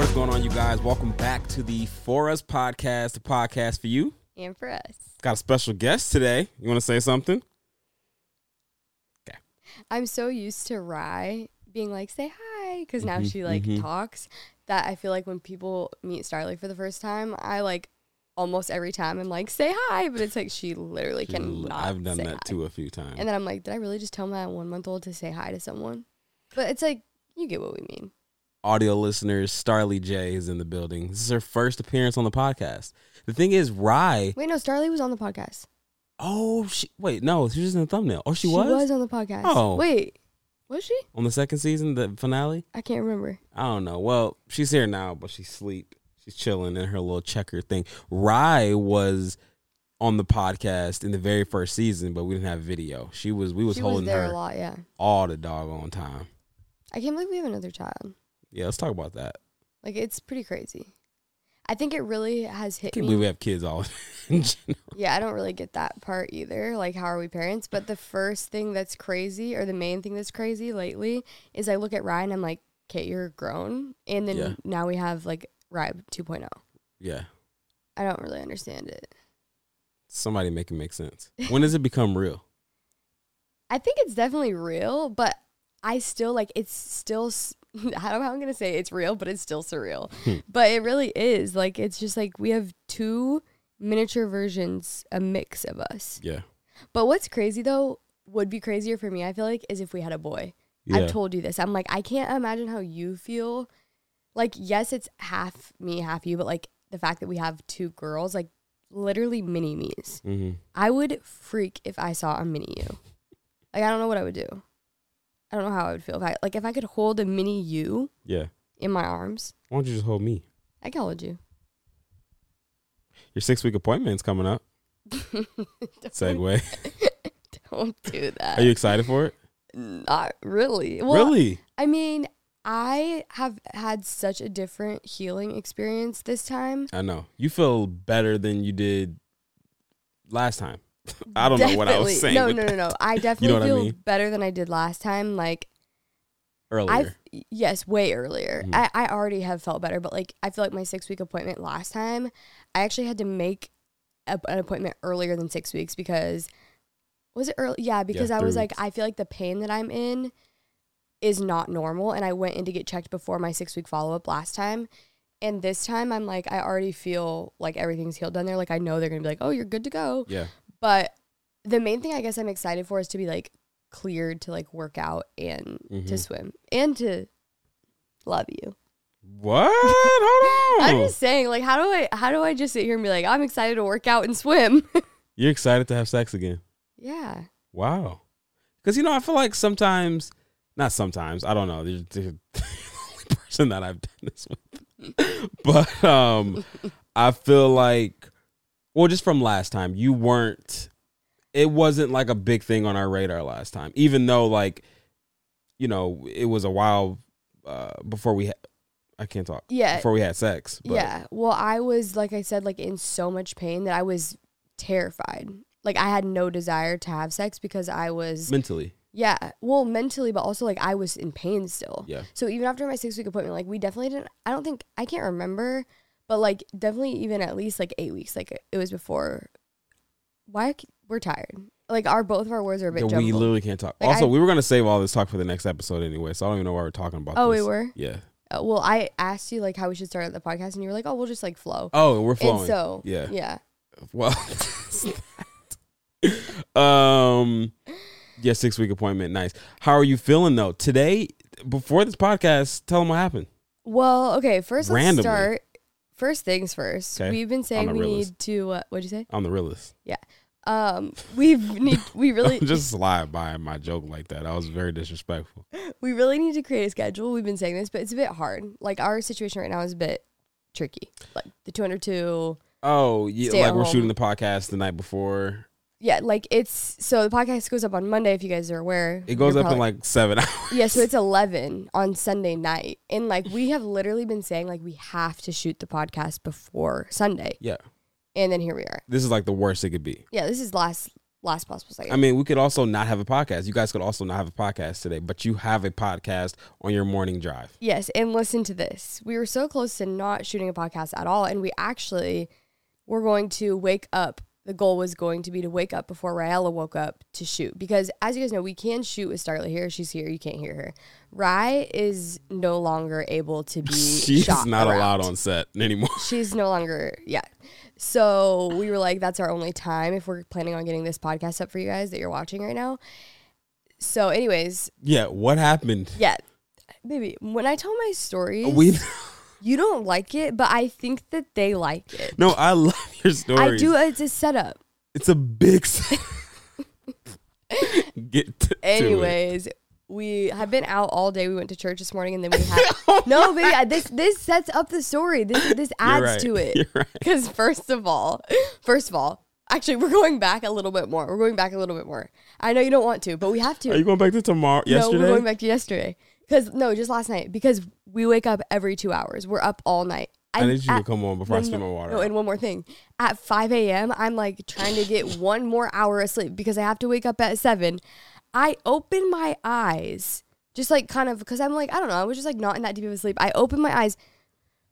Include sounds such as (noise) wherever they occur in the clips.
What is going on, you guys? Welcome back to the For Us podcast, the podcast for you. and for us. Got a special guest today. You want to say something? Okay. I'm so used to Rye being like, say hi, because now Mhm, she like mhm. talks that I feel like when people meet Starly for the first time, I like almost every time I'm like, say hi, but it's like she literally She- cannot. I've done that hi. too a few times. And then I'm like, did I really just tell my one month old to say hi to someone? But it's like, you get what we mean. Audio listeners, Starly J is in the building. This is her first appearance on the podcast. The thing is, Rye. Wait, no, Starly was on the podcast. Oh, she wait, no, she was in the thumbnail. Oh, she, She was? She was on the podcast. Oh. Wait, was she? on the second season, the finale. I can't remember. I don't know. Well, she's here now, but she's asleep. She's chilling in her little checker thing. Rye was on the podcast in the very first season, but we didn't have video. She was we was she was holding there her a lot, yeah. all the doggone time. I can't believe we have another child. Yeah, let's talk about that. Like it's pretty crazy. I think it really has I hit can't me. believe we have kids all (laughs) in general. Yeah, I don't really get that part either. Like, how are we parents? But the first thing that's crazy, or the main thing that's crazy lately, is I look at Ryan. I'm like, "Okay, you're grown," and then Yeah. now we have like Ryan 2.0. Yeah. I don't really understand it. Somebody make it make sense. When does it become real? (laughs) I think it's definitely real, but I still like it's still. s- I don't know (laughs) how I'm gonna say it's real, but it's still surreal. Hmm. but it really is. Like, it's just like we have two miniature versions, a mix of us. Yeah. But what's crazy though, would be crazier for me, I feel like, is if we had a boy. Yeah. I've told you this. I'm like, I can't imagine how you feel. Like, yes, it's half me, half you, but like the fact that we have two girls, like literally mini me's. hmm I would freak if I saw a mini you. Like, I don't know what I would do. I don't know how I would feel if I like if I could hold a mini you Yeah. in my arms. Why don't you just hold me? I could hold you. Your six week appointment's coming up. (laughs) Segue. (laughs) Don't do that. Are you excited for it? Not really. Well, really? I mean, I have had such a different healing experience this time. I know. You feel better than you did last time. I don't know what I was saying. No, no, no, no. I (laughs) definitely what I feel mean? better than I did last time. Like Earlier. I've yes, way earlier. Mhm. I, I already have felt better, but like I feel like my six week appointment last time, I actually had to make a, an appointment earlier than six weeks because was it early? Yeah, because I three was like. I feel like the pain that I'm in is not normal, and I went in to get checked before my six week follow up last time. And this time, I'm like, I already feel like everything's healed down there. Like, I know they're gonna be like, oh, you're good to go. yeah. But the main thing I guess I'm excited for is to be like cleared to like work out and to Mhm. swim and to love you. What? (laughs) Hold on. I'm just saying, like, how do I how do I just sit here and be like, I'm excited to work out and swim? (laughs) You're excited to have sex again. yeah. Wow. Because, you know, I feel like sometimes, not sometimes, I don't know. There's, (laughs) there's the only person that I've done this with. but um, I feel like, well, just from last time, you weren't, it wasn't like a big thing on our radar last time, even though, like, you know, it was a while uh, before we. Ha- I can't talk. Yeah. Before we had sex. But Yeah. Well, I was like I said, like in so much pain that I was terrified. Like I had no desire to have sex because I was Mentally. yeah. Well, mentally, but also like I was in pain still. Yeah. So even after my six week appointment, like we definitely didn't. I don't think I can't remember, but like definitely even at least like eight weeks. Like it was before. Why we're tired? Like our both of our words are a bit Yeah, we jumbled. literally can't talk. Like, also, I- we were gonna save all this talk for the next episode anyway, so I don't even know why we're talking about. Oh, we were? Yeah. Uh, well, I asked you like how we should start the podcast, and you were like, "Oh, we'll just like flow." Oh, we're flowing. And so yeah. yeah. Well. (laughs) um. Yeah, six week appointment. Nice. How are you feeling though today? Before this podcast, tell them what happened. Well, okay. First, let's Randomly. start. First things first. Okay. We've been saying we realist. need to. Uh, what'd you say? I'm the realist. Yeah. Um, we've need we (laughs) really just slide by my joke like that. I was very disrespectful. (laughs) we really need to create a schedule. We've been saying this, but it's a bit hard. Like our situation right now is a bit tricky. Like the 202. Oh, yeah, Stay like we're home. shooting the podcast the night before. Yeah, like it's so the podcast goes up on Monday. If you guys are aware, It goes You're up in like seven (laughs) hours. yeah. So it's 11 on Sunday night, and like we have literally been saying like we have to shoot the podcast before Sunday, yeah. and then here we are. This is like the worst it could be. Yeah, this is last last possible second. I mean, we could also not have a podcast. You guys could also not have a podcast today, but you have a podcast on your morning drive. Yes, and listen to this. We were so close to not shooting a podcast at all, and we actually were going to wake up. The goal was going to be to wake up before Raella woke up to shoot because, as you guys know, we can shoot with Starly here. She's here. You can't hear her. Rye is no longer able to be. (laughs) She's not around. allowed on set anymore. (laughs) She's no longer. Yeah. So we were like, that's our only time if we're planning on getting this podcast up for you guys that you're watching right now. So, anyways, yeah, what happened? yeah, baby, when I tell my stories, We you don't like it, but I think that they like it. no, I love (laughs) your stories. I do. It's a setup. It's a big. s- (laughs) Get to, to it. Anyways, we have been out all day. We went to church this morning, and then we had (laughs) oh no, baby. I- This this sets up the story. This this adds right. to it. You're right. Because first of all, first of all, actually, we're going back a little bit more. We're going back a little bit more. I know you don't want to, but we have to. Are you going back to tomorrow? No, we're going back to yesterday. Because no, just last night. Because we wake up every two hours. We're up all night. I need you at- to come on before I spit my water. No, and one more thing. At 5 a.m., I'm like trying to get one more hour of sleep because I have to wake up at 7. I open my eyes, just like kind of, because I'm like, I don't know, I was just like not in that deep of a sleep. I open my eyes.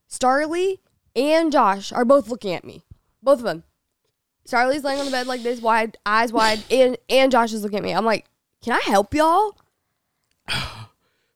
Starly and Josh are both looking at me. Both of them. Starly's laying on the bed like this, wide, eyes wide, and, and Josh is looking at me. I'm like, can I help y'all? (sighs) (sighs) (sighs)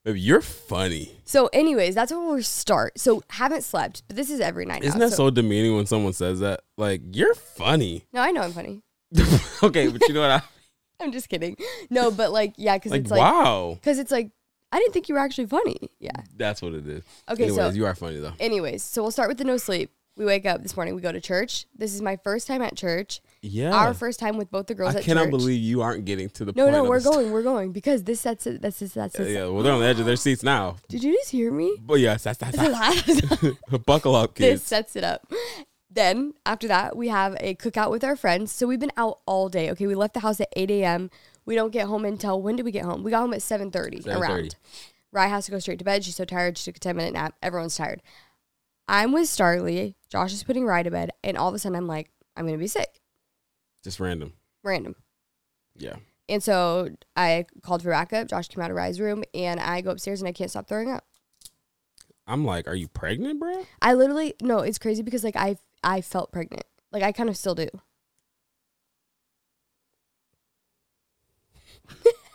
Baby, you're funny. So, anyways, that's where we start. So, haven't slept, but this is every night. Isn't now, that so demeaning when someone says that? Like, you're funny. No, I know I'm funny. (laughs) okay, but you know what? I, (laughs) I'm just kidding. No, but like, yeah, because like, it's like, wow. because it's like, I didn't think you were actually funny. Yeah. That's what it is. Okay, Anyways, so- you are funny though. Anyways, so we'll start with the no sleep. We wake up this morning. We go to church. This is my first time at church. Yeah. Our first time with both the girls I cannot church. believe you aren't getting to the no, point. no, we're st- going. We're going because this sets it. That's this. That's Yeah, this. yeah, well, they're on the edge of their seats now. Did you just hear me? But yes, that's that's. this (laughs) Buckle up, kids. This sets it up. Then after that, we have a cookout with our friends. So we've been out all day. Okay, we left the house at 8 a.m. We don't get home until when did we get home? We got home at 7:30 7:30. around. Rye has to go straight to bed. She's so tired. She took a 10 minute nap. Everyone's tired. I'm with Starly. Josh is putting Rye to bed, and all of a sudden I'm like, I'm gonna be sick. Just random. Random. Yeah. And so I called for backup. Josh came out of Rye's room, and I go upstairs and I can't stop throwing up. I'm like, are you pregnant, bro? I literally no, it's crazy because like I I felt pregnant. Like I kind of still do.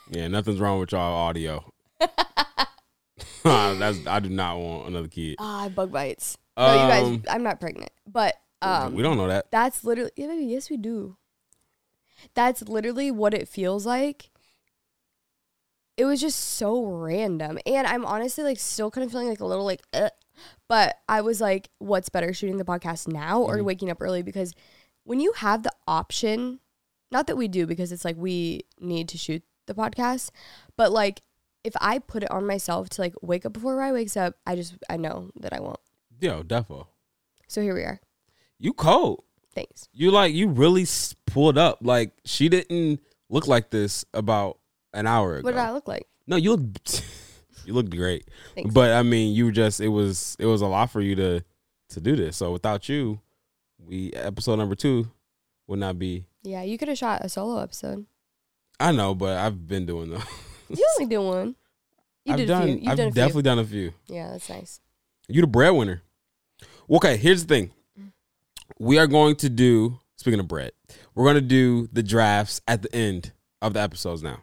Yeah, nothing's wrong with y'all audio. (laughs) (laughs) That's I do not want another kid. Ah, bug bites. No, you guys, Um, I'm not pregnant. But um we don't know that. that's literally yeah, baby, yes we do. That's literally what it feels like. It was just so random. And I'm honestly like still kind of feeling like a little like uh, but I was like, what's better shooting the podcast now or Mhm. waking up early? Because when you have the option, not that we do because it's like we need to shoot the podcast, but like if I put it on myself to like wake up before Rye wakes up, I just I know that I won't. Yo, defo. So here we are. You cold. Thanks. You like you really pulled up. Like she didn't look like this about an hour ago. What did I look like? No, you look. (laughs) You looked great. Thanks. But I mean, you just it was it was a lot for you to to do this. So without you, we episode number two would not be. Yeah, you could have shot a solo episode. I know, but I've been doing those. (laughs) You only did one. You I've did done. a few. You've I've done a definitely few. done a few. Yeah, that's nice. You're the breadwinner. Okay, here's the thing. We are going to do. Speaking of bread, we're going to do the drafts at the end of the episodes now.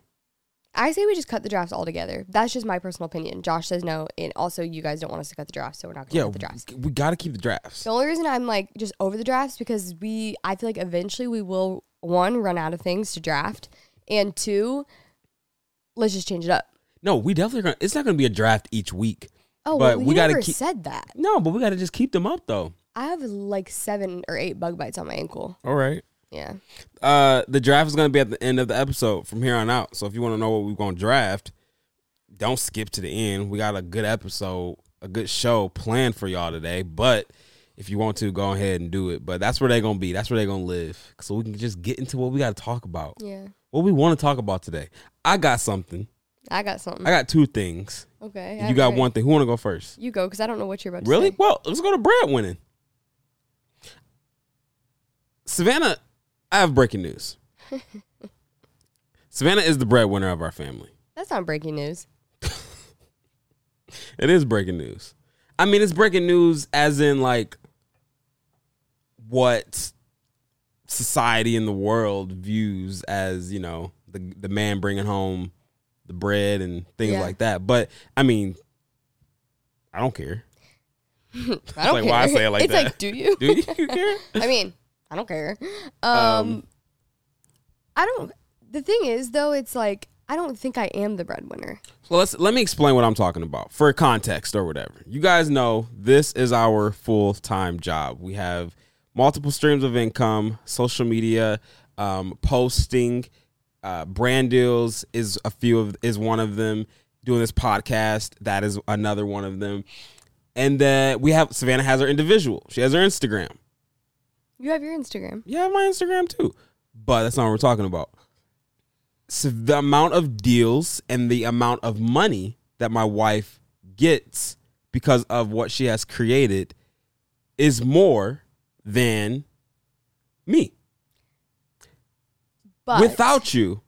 I say we just cut the drafts all together. That's just my personal opinion. Josh says no, and also you guys don't want us to cut the drafts, so we're not going to Yeah, cut the drafts. we, we got to keep the drafts. The only reason I'm like just over the drafts because we, I feel like eventually we will one run out of things to draft, and two, let's just change it up. No, we definitely to It's not going to be a draft each week. Oh, But well, we gotta never keep- said that. No, but we got to just keep them up though. I have like seven or eight bug bites on my ankle. All right. Yeah. Uh, the draft is going to be at the end of the episode from here on out. So if you want to know what we're going to draft, don't skip to the end. We got a good episode, a good show planned for y'all today. But if you want to, go ahead and do it. But that's where they're going to be. That's where they're going to live. So we can just get into what we got to talk about. Yeah. What we want to talk about today. I got something. I got something. I got two things. okay. You got alright. one thing. Who want to go first? You go because I don't know what you're about to Really? say. Well, let's go to breadwinning. Savannah, I have breaking news. (laughs) Savannah is the breadwinner of our family. That's not breaking news. (laughs) It is breaking news. I mean, it's breaking news as in like what society in the world views as you know the the man bringing home the bread and things Yeah. like that. But I mean, I don't care. (laughs) I don't like, care. why I say it like it's that. like, do you? Do you care? I mean, I don't care. Um, Um, I don't. The thing is, though, it's like I don't think I am the breadwinner. So let's let me explain what I'm talking about for context or whatever. You guys know this is our full time job. We have multiple streams of income, social media, um, posting, uh, brand deals is a few of is one of them. Doing this podcast that is another one of them, and then we have Savannah has her individual. She has her Instagram. You have your Instagram. Yeah, I have my Instagram too. But that's not what we're talking about. So the amount of deals and the amount of money that my wife gets because of what she has created is more than me. But Without you,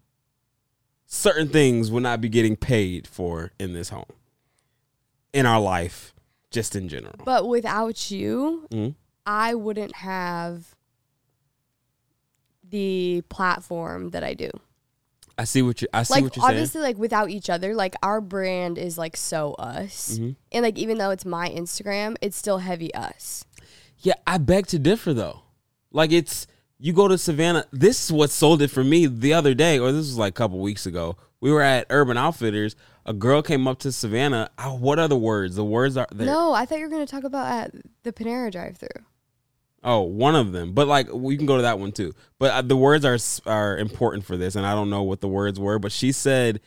certain things would not be getting paid for in this home, in our life, just in general. but without you, Mhm. I wouldn't have the platform that I do. I see what you. I see like what you're saying. obviously like without each other like our brand is like so us Mm-hmm. and like even though it's my instagram it's still heavy us Yeah, I beg to differ though. Like it's you go to Savannah. This is what sold it for me the other day, or this was like a couple weeks ago. We were at Urban Outfitters. A girl came up to Savannah. Oh, what are the words? The words are there. no i thought you were going to talk about at the panera drive through Oh, one of them. But like we can go to that one too. But uh, the words are are important for this, and I don't know what the words were. But she said,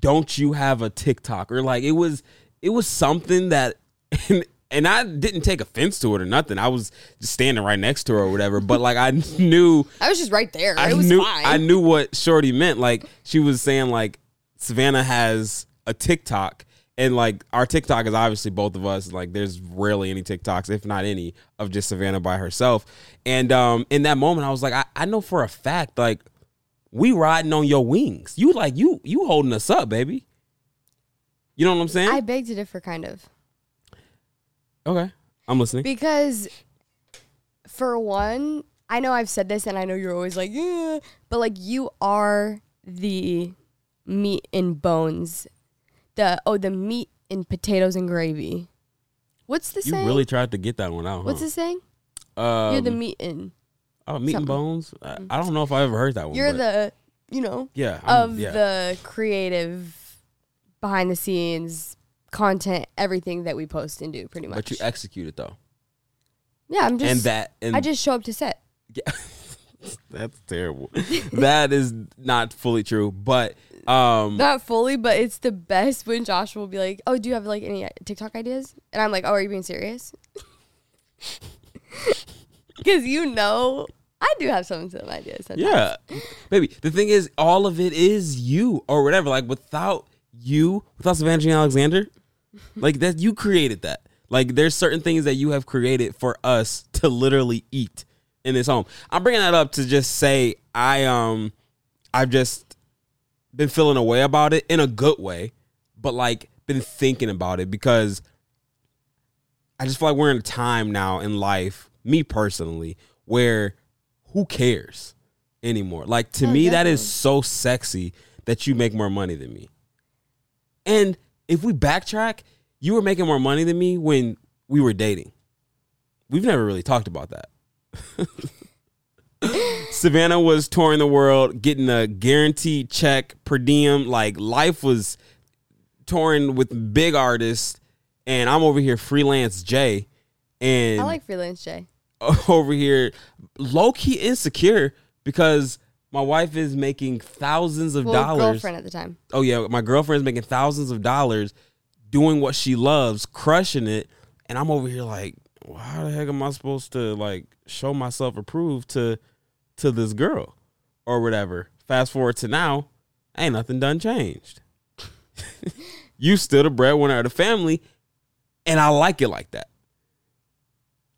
"Don't you have a TikTok?" Or like it was it was something that. (laughs) And, and I didn't take offense to it or nothing. I was just standing right next to her or whatever. But like I (laughs) knew i was just right there I it was knew fine I knew what Shorty meant. Like she was saying like Savannah has a TikTok and like our TikTok is obviously both of us. Like there's rarely any TikToks, if not any, of just Savannah by herself. And um in that moment I was like, I, I know for a fact, like, we riding on your wings. You like you you holding us up, baby. You know what I'm saying? i beg to differ kind of okay. I'm listening. because for one i know i've said this and i know you're always like yeah but like you are the meat and bones the oh the meat and potatoes and gravy what's the you saying really tried to get that one out. what's the saying Um, you're the meat and Oh, meat and something. bones. I, I don't know if I ever heard that one. you're but the you know yeah I'm- of yeah. the creative behind the scenes content everything that we post and do pretty much But you executed though, yeah i'm just and that and i just show up to set yeah, (laughs) that's terrible. that is not fully true, but um, not fully but it's the best when josh will be like oh do you have like any tiktok ideas and i'm like oh are you being serious (laughs) because you know i do have some some ideas sometimes. yeah, baby. The thing is, all of it is you or whatever. Like without you without Savannah Jean Alexander. like that, you created that. Like there's certain things that you have created for us to literally eat in this home. I'm bringing that up to just say I um I've just been feeling a way about it in a good way, but like been thinking about it because I just feel like we're in a time now in life, me personally, where who cares anymore? Like to Oh, me, that is so sexy that you make more money than me. And if we backtrack, you were making more money than me when we were dating. We've never really talked about that. (laughs) Savannah was touring the world, getting a guaranteed check per diem. Like life was touring with big artists, and I'm over here freelance Jay, and I like freelance Jay. (laughs) over here low key insecure because my wife is making thousands of Well, dollars. girlfriend at the time. Oh yeah, my girlfriend's making thousands of dollars doing what she loves, crushing it, and I'm over here like, well, how the heck am I supposed to like show myself approved to to this girl or whatever? Fast forward to now, ain't nothing done changed. (laughs) you still the breadwinner of the family, and I like it like that.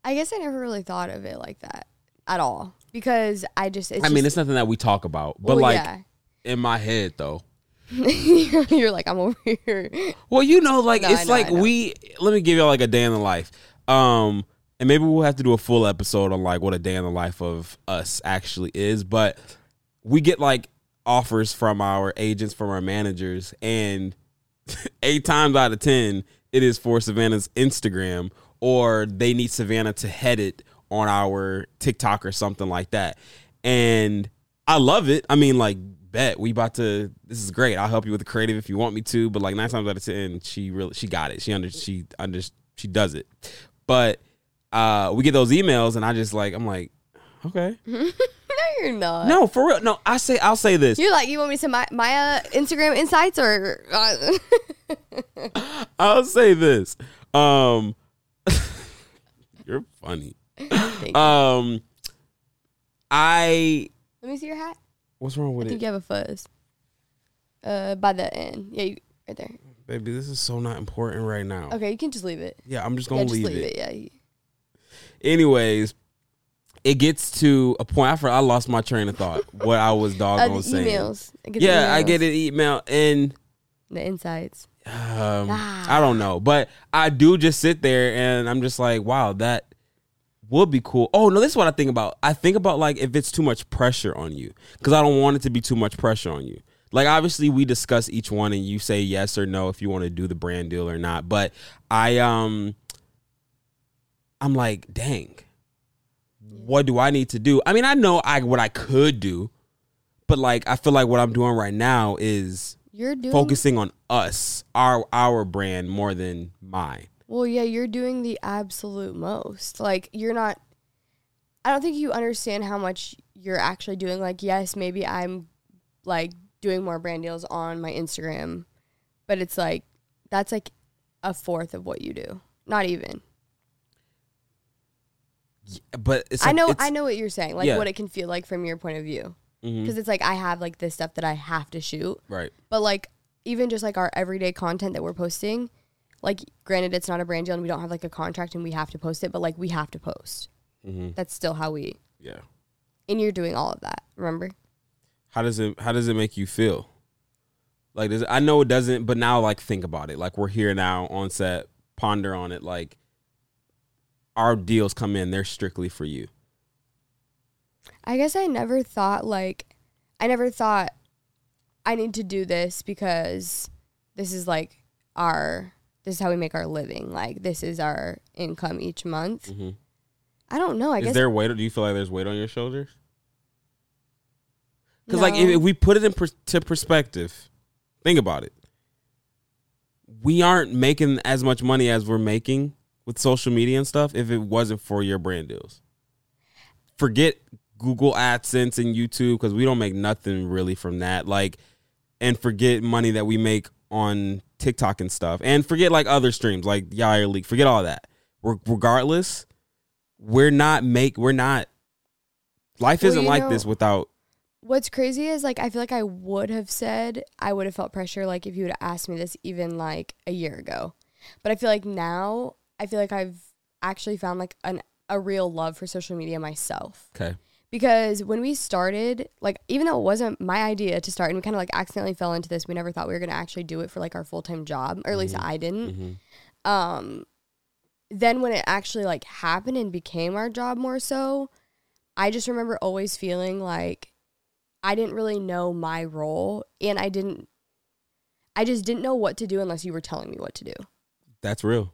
I guess I never really thought of it like that at all because I just. It's I mean, just- it's nothing that we talk about, but well, like yeah. in my head though. (laughs) you're like I'm over here. Well, you know, like No, it's know, like we let me give you like a day in the life. Um and maybe we'll have to do a full episode on like what a day in the life of us actually is, but we get like offers from our agents, from our managers, and (laughs) eight times out of ten, it is for Savannah's Instagram or they need Savannah to head it on our TikTok or something like that. And I love it. I mean, like, bet we about to. This is great. I'll help you with the creative if you want me to. But like nine times out of ten, she really she got it. She under she under she does it. But uh we get those emails, and I just like I'm like, okay, (laughs) no, you're not. no, for real. No, I say I'll say this. You're like you want me to send my my uh, Instagram insights or uh, (laughs) I'll say this. Um, (laughs) you're funny. Thank you. Um, I Let me see your hat. what's wrong with I with think it, you have a fuzz. Uh, by the end. Yeah, you, right there. baby? This is so not important right now. Okay, you can just leave it. Yeah, I'm just gonna just leave, leave it. it. Yeah. Anyways, it gets to a point. I for- I lost my train of thought. what I was Uh, doggone the saying. emails. I Yeah, I get an email and The insights. um, Ah. I don't know, but I do just sit there and I'm just like, wow, that would be cool. Oh no, this is what I think about. I think about like if it's too much pressure on you because I don't want it to be too much pressure on you. Like obviously we discuss each one and you say yes or no if you want to do the brand deal or not. But I um, I'm like, dang, what do I need to do? I mean, I know I what I could do, but like I feel like what I'm doing right now is You're doing focusing on us, our our brand more than mine. Well, yeah, you're doing the absolute most. Like you're not I don't think you understand how much you're actually doing. Like, yes, maybe I'm like doing more brand deals on my Instagram, but it's like that's like a fourth of what you do. Not even. But it's I like- know I know what you're saying. Like Yeah. what it can feel like from your point of view. Because it's like I have like this stuff that I have to shoot. right. But like even just like our everyday content that we're posting, like granted it's not a brand deal and we don't have like a contract and we have to post it, but like we have to post. hmm That's still how we Yeah. and you're doing all of that, remember? How does it How does it make you feel? Like, does it, I know it doesn't, but now like think about it. Like we're here now on set, ponder on it. Like our deals come in, they're strictly for you. I guess I never thought like I never thought I need to do this because this is like our this is how we make our living. Like this is our income each month. hmm I don't know. I Is guess there weight? Do you feel like there's weight on your shoulders? Because like if, if we put it in per- to perspective, think about it. We aren't making as much money as we're making with social media and stuff if it wasn't for your brand deals. Forget Google AdSense and YouTube because we don't make nothing really from that. Like, and forget money that we make on TikTok and stuff, and forget like other streams like Yaya League. Forget all that. Re- Regardless, we're not make we're not. Life Well, isn't like know- this without What's crazy is like I feel like I would have said I would have felt pressure like if you would have asked me this even like a year ago. But I feel like now I feel like I've actually found like an a real love for social media myself. Okay. Because when we started, like even though it wasn't my idea to start and we kind of like accidentally fell into this, we never thought we were going to actually do it for like our full-time job, or at least I didn't. Um then when it actually like happened and became our job more so, I just remember always feeling like I didn't really know my role and I didn't I just didn't know what to do unless you were telling me what to do. That's real.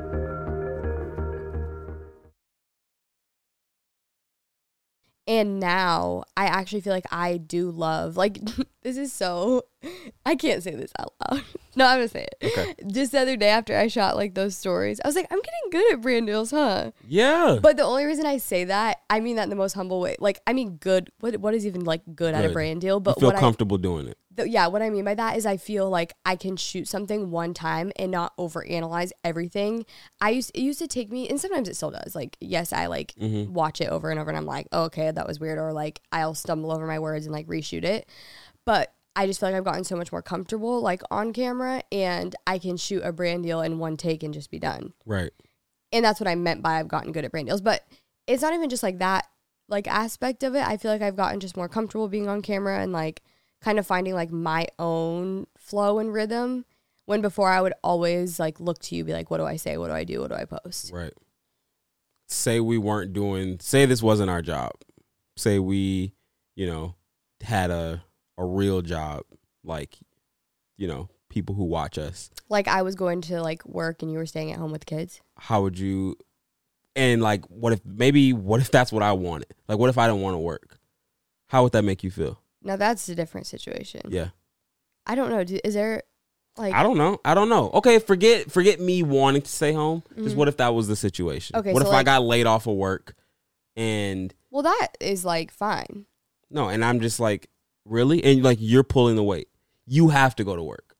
And now I actually feel like I do love like (laughs) this is so (laughs) I can't say this out loud. (laughs) No, I'm gonna say it. Okay. Just the other day after I shot like those stories, I was like, I'm getting good at brand deals, huh? Yeah. But the only reason I say that, I mean that in the most humble way. Like, I mean good. What what is even like good, at a Good. brand deal? But feel what I, comfortable doing it. yeah, what I mean by that is I feel like I can shoot something one time and not overanalyze everything. I used it used to take me, and sometimes it still does. Like, yes, I like Mm-hmm. watch it over and over, and I'm like, oh, okay, that was weird, or like I'll stumble over my words and like reshoot it. But I just feel like I've gotten so much more comfortable like on camera, and I can shoot a brand deal in one take and just be done. Right. And that's what I meant by I've gotten good at brand deals. But it's not even just like that like aspect of it. I feel like I've gotten just more comfortable being on camera and like kind of finding like my own flow and rhythm. When before I would always like look to you, be like, what do I say? What do I do? What do I post? Right. Say we weren't doing say this wasn't our job. Say we, you know, had a a real job like you know, people who watch us. Like I was going to like work and you were staying at home with kids. How would you and like what if maybe what if that's what I wanted? Like what if I didn't want to work? How would that make you feel? Now that's a different situation. Yeah. I don't know. Is there like I don't know. I don't know. Okay, forget forget me wanting to stay home. Just what if that was the situation? Mm-hmm. Okay, what so, if I got laid off of work and well that is like fine. no, and I'm just like, really? And like you're pulling the weight. You have to go to work.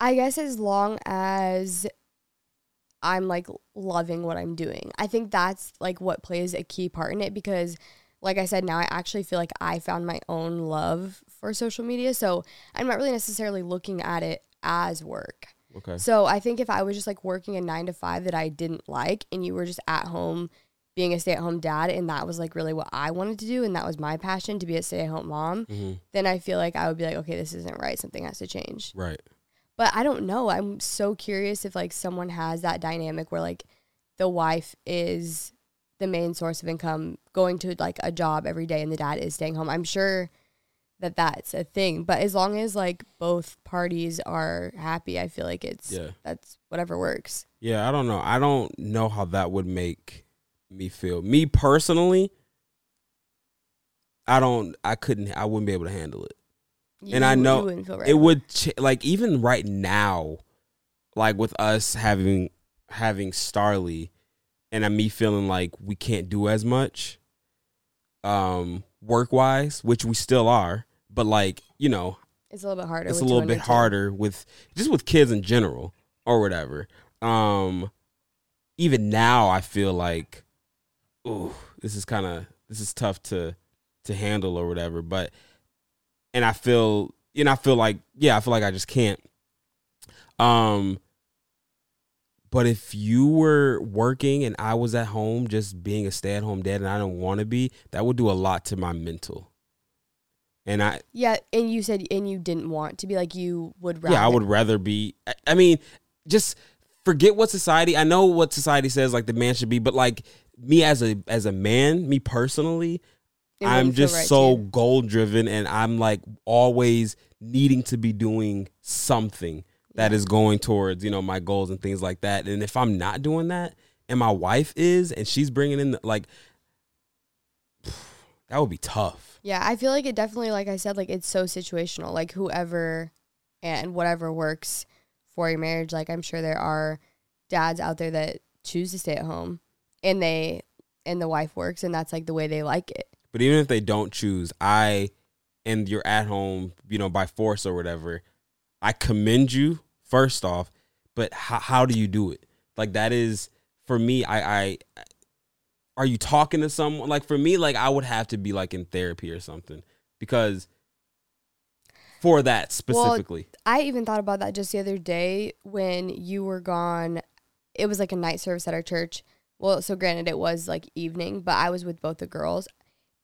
I guess as long as I'm like loving what I'm doing. I think that's like what plays a key part in it because like I said now I actually feel like I found my own love for social media. So I'm not really necessarily looking at it as work. Okay. So I think if I was just like working a 9 to 5 that I didn't like and you were just at home being a stay-at-home dad and that was like really what I wanted to do and that was my passion to be a stay-at-home mom, Mhm. then I feel like I would be like okay, this isn't right. Something has to change. Right. But I don't know. I'm so curious if like someone has that dynamic where like the wife is the main source of income, going to like a job every day, and the dad is staying home. I'm sure that that's a thing. But as long as like both parties are happy, I feel like it's Yeah. that's whatever works. Yeah, I don't know. I don't know how that would make me feel. Me personally, I don't I couldn't I wouldn't be able to handle it. You- and I know right it would ch- like even right now like with us having having Starly and uh, me feeling like we can't do as much um work wise, which we still are, but like, you know, It's a little bit harder. it's a little bit harder with just with kids in general or whatever. Um even now I feel like ooh, this is kind of this is tough to to handle or whatever, but and I feel you know I feel like yeah, I feel like I just can't um but if you were working and I was at home just being a stay-at-home dad and I don't want to be, that would do a lot to my mental. And I Yeah, and you said and you didn't want to be like you would rather. yeah, I would rather be. I- I mean, just forget what society. I know what society says, like the man should be, but like me as a as a man, me personally, It I'm just right so goal driven, and I'm like always needing to be doing something that is going towards you know my goals and things like that. And if I'm not doing that, and my wife is, and she's bringing in the, like. (sighs) That would be tough. Yeah, I feel like it definitely, like I said, like it's so situational. Like whoever and whatever works for your marriage. Like I'm sure there are dads out there that choose to stay at home and they and the wife works and that's like the way they like it. But even if they don't choose, I and you're at home, you know, by force or whatever, I commend you first off. But how how do you do it? Like that is for me. I I are you talking to someone? Like for me, like I would have to be like in therapy or something because for that specifically. Well, I even thought about that just the other day when you were gone. It was like a night service at our church. Well, so granted, it was like evening, but I was with both the girls.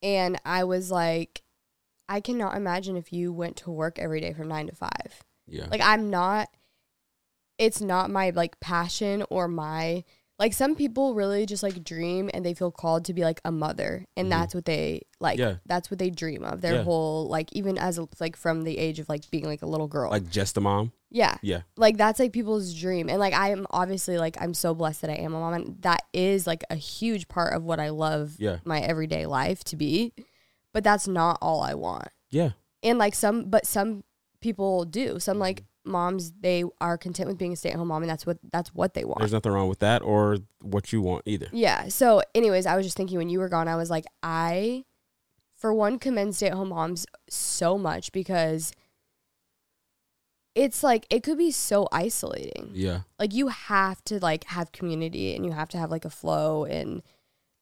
And I was like, I cannot imagine if you went to work every day from nine to five. yeah. Like, I'm not, it's not my like passion or my, like, some people really just like dream and they feel called to be like a mother. And Mhm. that's what they like, Yeah. that's what they dream of. Their Yeah. whole, like, even as a, like from the age of like being like a little girl. like just a mom. Yeah. Yeah. Like that's like people's dream. And like I am obviously like I'm so blessed that I am a mom and that is like a huge part of what I love Yeah. my everyday life to be. But that's not all I want. Yeah. And like some but some people do. Some like Mm-hmm. Moms they are content with being a stay-at-home mom and that's what that's what they want. There's nothing wrong with that or what you want either. Yeah. So, anyways, I was just thinking when you were gone, I was like, I, for one, commend stay at home moms so much because it's like, it could be so isolating. Yeah. Like, you have to like have community and you have to have like a flow and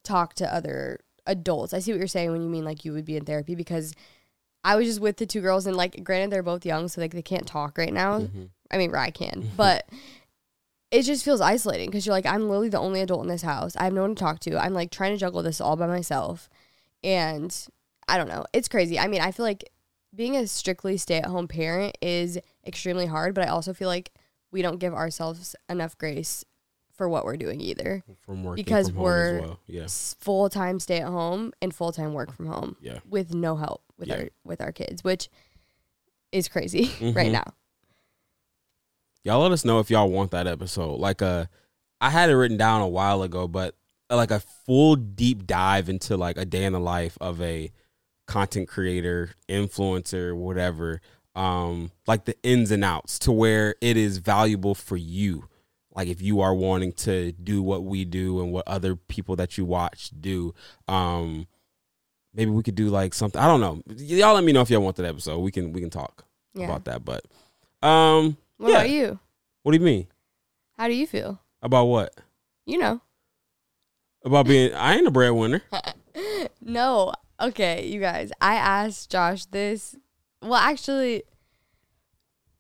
talk to other adults. I see what you're saying when you mean like you would be in therapy because I was just with the two girls and like, granted, they're both young, so like they can't talk right now. Mhm. I mean, I can, but it just feels isolating because you're like, I'm literally the only adult in this house. I have no one to talk to. I'm like trying to juggle this all by myself. And I don't know. It's crazy. I mean, I feel like being a strictly stay at home parent is extremely hard, but I also feel like we don't give ourselves enough grace for what we're doing either. From working Because from we're- well. Yeah. Full time stay at home and full time work from home Yeah. with no help with Yeah. our with our kids, which is crazy (laughs) right Mhm. now. Y'all let us know if y'all want that episode. Like uh I had it written down a while ago, but uh, like a full deep dive into like a day in the life of a content creator, influencer, whatever. Um, like the ins and outs to where it is valuable for you. Like if you are wanting to do what we do and what other people that you watch do. Um maybe we could do like something. I don't know. Y'all let me know if y'all want that episode. We can we can talk Yeah. about that. But um What yeah. about you? What do you mean? How do you feel? About what? You know. About being I ain't a breadwinner. (laughs) no. Okay, you guys. I asked Josh this. Well, actually,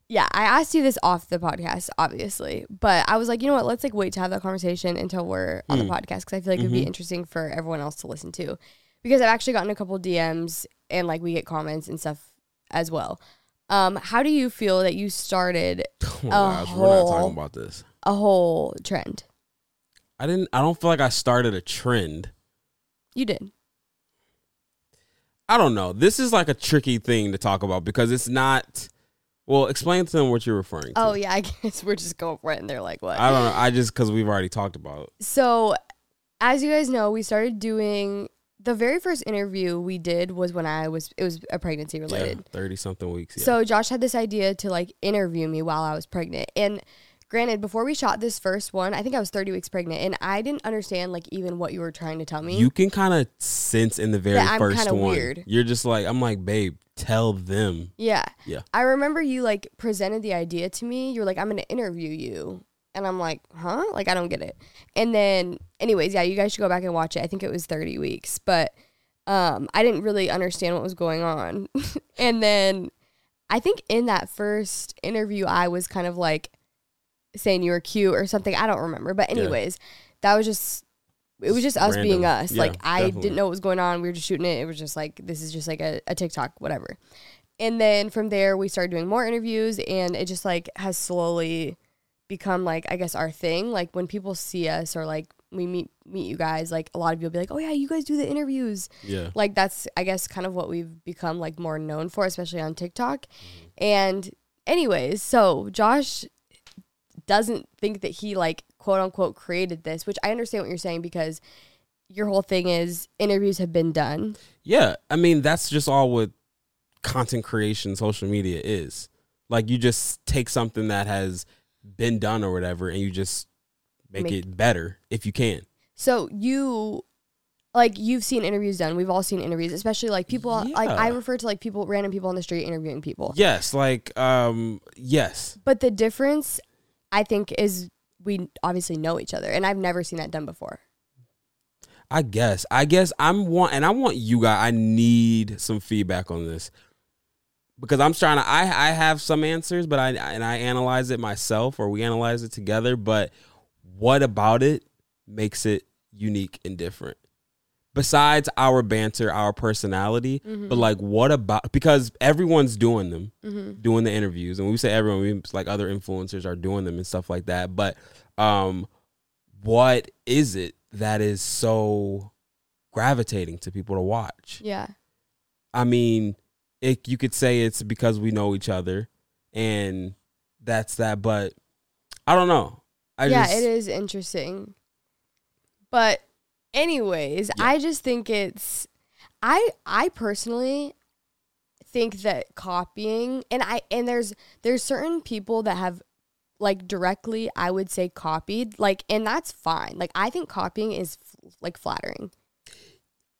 yeah, I asked you this off the podcast, obviously. But I was like, you know what? Let's like wait to have that conversation until we're on the Hmm. podcast because I feel like it'd be Mhm. interesting for everyone else to listen to. Because I've actually gotten a couple DMs and like we get comments and stuff as well. Um, how do you feel that you started (laughs) Oh A gosh, we're not talking about this. a whole trend? I didn't I don't feel like I started a trend. You did. I don't know. This is like a tricky thing to talk about because it's not well, explain to them what you're referring to. Oh yeah, I (laughs) guess we're just going for it, and they're like, "What?" I don't know. I just because we've already talked about it. So, as you guys know, we started doing the very first interview we did was when I was it was a pregnancy related. thirty something weeks. Yeah. So Josh had this idea to like interview me while I was pregnant. And granted, before we shot this first one, I think I was 30 weeks pregnant and I didn't understand like even what you were trying to tell me. you can kind of sense in the very That I'm 1st kinda one. weird. You're just like I'm like, babe, tell them. yeah. Yeah. I remember you like presented the idea to me. You were like, I'm going to interview you. And I'm like, huh? Like, I don't get it. And then, anyways, yeah, you guys should go back and watch it. I think it was 30 weeks, but um, I didn't really understand what was going on. (laughs) and then I think in that first interview, I was kind of like saying you were cute or something. I don't remember. But, Yeah. anyways, that was just. It was just us being us. Yeah, like I definitely. didn't know what was going on. We were just shooting it. It was just like this is just like a, a TikTok, whatever. And then from there, we started doing more interviews, and it just like has slowly become like I guess our thing. Like when people see us or like we meet meet you guys, like a lot of will be like, "Oh yeah, you guys do the interviews." Yeah. Like that's I guess kind of what we've become like more known for, especially on TikTok. Mm-hmm. And anyways, so Josh doesn't think that he like quote unquote created this, which I understand what you're saying because your whole thing is interviews have been done. Yeah, I mean that's just all what content creation, social media is. Like you just take something that has been done or whatever, and you just make, Make- it better if you can. So you like you've seen interviews done. We've all seen interviews, especially like people like I refer to like people random people on the street interviewing people. Yes, like um, yes, But the difference I think is we obviously know each other and I've never seen that done before. I guess. I guess I'm want, and I want you guys. I need some feedback on this because I'm trying to. I I have some answers, but I and I analyze it myself, or we analyze it together. But what about it makes it unique and different? Besides our banter, our personality, but like, what about because everyone's doing them, doing the interviews, and when we say everyone, we like other influencers are doing them and stuff like that. But um, what is it that is so gravitating to people to watch? Yeah. I mean, it, you could say it's because we know each other, and that's that. But I don't know. I yeah, just, it is interesting. But anyways, I just think it's I I personally think that copying and I and there's there's certain people that have like directly I would say copied like and that's fine. Like I think copying is f- like flattering.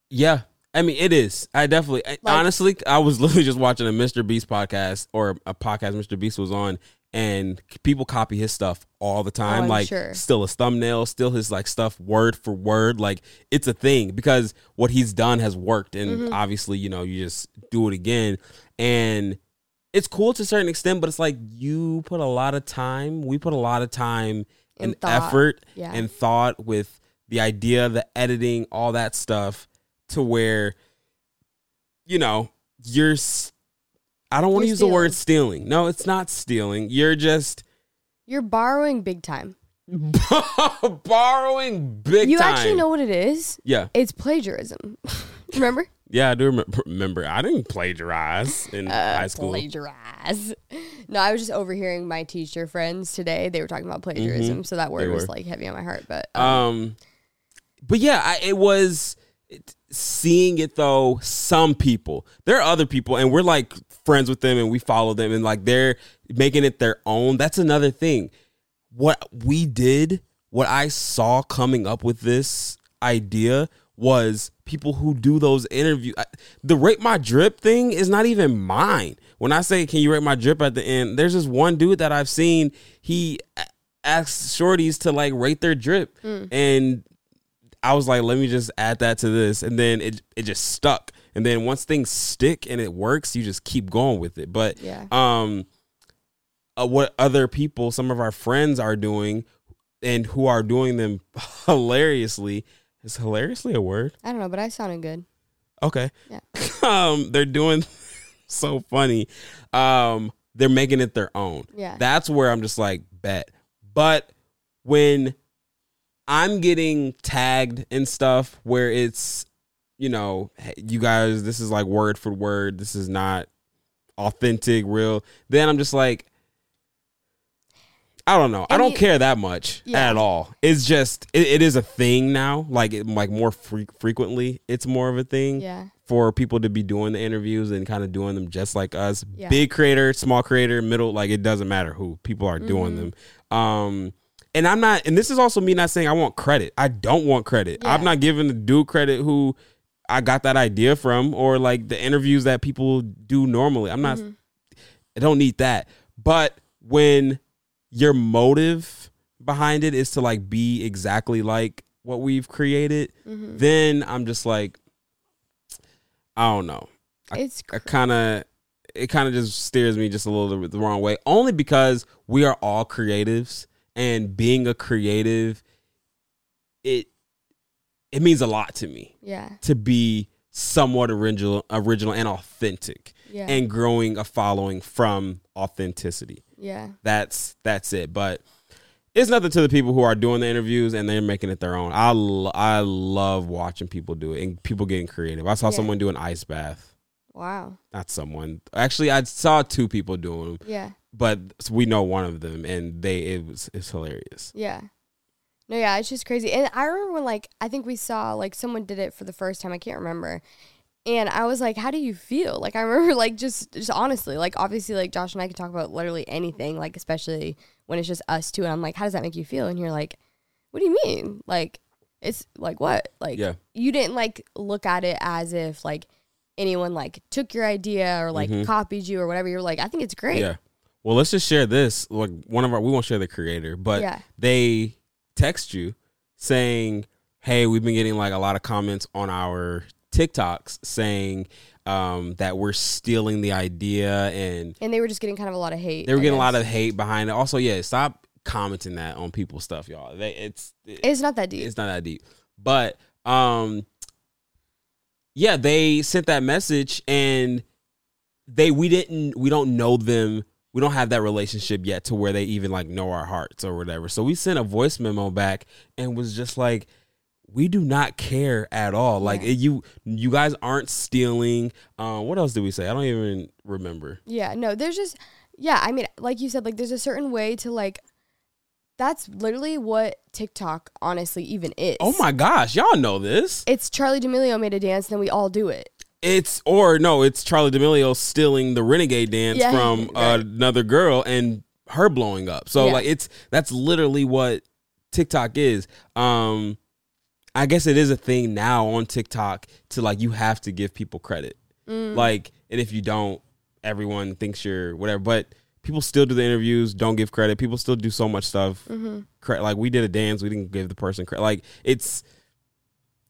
Yeah. I mean, it is. I definitely, Like- honestly, I was (laughs) literally just watching a Mr. Beast podcast or a podcast Mr. Beast was on, and people copy his stuff all the time. Oh, like, sure. still his thumbnail, still his like stuff word for word. Like, it's a thing because what he's done has worked, and Mm-hmm. obviously, you know, you just do it again, and it's cool to a certain extent. But it's like you put a lot of time. We put a lot of time And and, effort Yeah. and thought with the idea, the editing, all that stuff to where you know you're s- i don't want to use the word stealing no it's not stealing you're just You're borrowing big time. (laughs) borrowing big you time actually know what it is? yeah It's plagiarism. (laughs) Remember? yeah i do remember, remember i didn't plagiarize in Uh, high school Plagiarize. No, I was just overhearing my teacher friends today. They were talking about plagiarism, so that Mm-hmm. Word was like heavy on my heart. But um, um but yeah I, it was it, seeing it though some people there are other people and we're like friends with them and we follow them and like they're making it their own. That's another thing. What we did what i saw coming up with this idea was people who do those interviews the rate my drip thing is not even mine. When i say can you rate my drip at the end? There's this one dude that i've seen he asks shorties to like rate their drip. Mm. And I was like, let me just add that to this, and then it it just stuck. And then once things stick and it works, you just keep going with it. But Yeah. um, uh, what other people, some of our friends are doing, and who are doing them (laughs) hilariously is hilariously a word. I don't know, but I sounded good. Okay. Yeah. (laughs) um, they're doing (laughs) so funny. Um, they're making it their own. Yeah. That's where I'm just like, bet. But when I'm getting tagged and stuff where it's, you know, hey, you guys, this is like word for word. This is not authentic, real. Then I'm just like, I don't know. I, I don't care that much Yeah. at all. It's just it, it is a thing now. Like it, like more fre- frequently, it's more of a thing Yeah. for people to be doing the interviews and kind of doing them just like us. Yeah. Big creator, small creator, middle, like it doesn't matter who people are doing Mm-hmm. them. Um, and I'm not, and this is also me not saying I want credit. I don't want credit. I'm not giving the dude credit who I got that idea from or like the interviews that people do normally. I'm not, Mm-hmm. I don't need that. But when your motive behind it is to like be exactly like what we've created, Mm-hmm. then I'm just like, I don't know. It's I cr- kind of it kind of just steers me just a little bit the wrong way only because we are all creatives and being a creative it means a lot to me yeah. to be somewhat original original and authentic Yeah. and growing a following from authenticity yeah. that's that's it but it's nothing to the people who are doing the interviews and they're making it their own i, lo- I love watching people do it and people getting creative i saw Yeah. someone do an ice bath Wow. not someone. Actually, I saw two people doing them, Yeah. but we know one of them, and they it was it's hilarious. Yeah. No, yeah, it's just crazy. And I remember when like I think we saw like someone did it for the first time. I can't remember. And I was like, "How do you feel?" Like I (laughs) remember like just just honestly, like obviously like Josh and I can talk about literally anything, like especially when it's just us two. And I'm like, "How does that make you feel?" And you're like, "What do you mean?" Like it's like what? Like Yeah. you didn't like look at it as if like anyone like took your idea or like copied you or whatever. You're like, "I think it's great." Mm-hmm. Yeah. Well, let's just share this. Like one of our, we won't share the creator, but Yeah. they text you saying, "Hey, we've been getting like a lot of comments on our TikToks saying um, that we're stealing the idea, and And they were just getting kind of a lot of hate. they were I getting a lot of hate behind it. Also, yeah, stop commenting that on people's stuff, y'all. They, it's It's not that deep. it's not that deep. But um yeah, they sent that message and they we didn't we don't know them. We don't have that relationship yet to where they even like know our hearts or whatever. So we sent a voice memo back and was just like we do not care at all. Like Yeah. you you guys aren't stealing. Um what else did we say? I don't even remember. Yeah, no, there's just yeah, I mean, like you said, like there's a certain way to like that's literally what TikTok honestly even is. Oh my gosh, y'all know this. It's Charli D'Amelio made a dance, and then we all do it. It's or no, it's Charli D'Amelio stealing the renegade dance Yeah, from right. another girl and her blowing up. So Yeah. like it's that's literally what TikTok is. Um I guess it is a thing now on TikTok to like you have to give people credit. Mm. Like and if you don't everyone thinks you're whatever, but people still do the interviews, don't give credit. People still do so much stuff. Mm-hmm. Like we did a dance, we didn't give the person credit. Like it's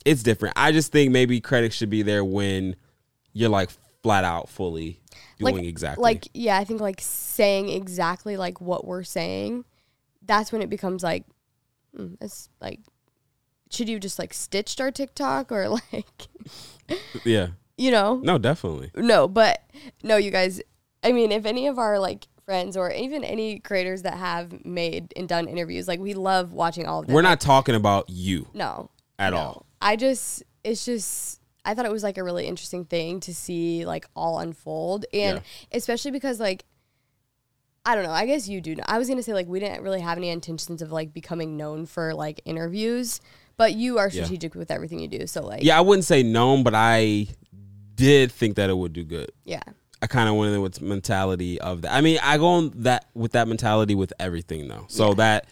it's different. I just think maybe credit should be there when you're like flat out fully doing Like- exactly. Like, yeah, I think like saying exactly like what we're saying, that's when it becomes like, mm, it's like, should you just like stitched our TikTok or (laughs) like, yeah. you know? No, definitely. No, but no, you guys. I mean, if any of our like friends or even any creators that have made and done interviews, like we love watching all of them. We're not talking about you no at no. all. I just, it's just, I thought it was like a really interesting thing to see like all unfold, and Yeah. especially because like. I don't know. I guess you do. Know. I was gonna say like we didn't really have any intentions of like becoming known for like interviews, but you are Yeah. strategic with everything you do. So like, Yeah, I wouldn't say known, but I did think that it would do good. yeah, I kind of went in with mentality of that. I mean, I go on that with that mentality with everything though. So Yeah. that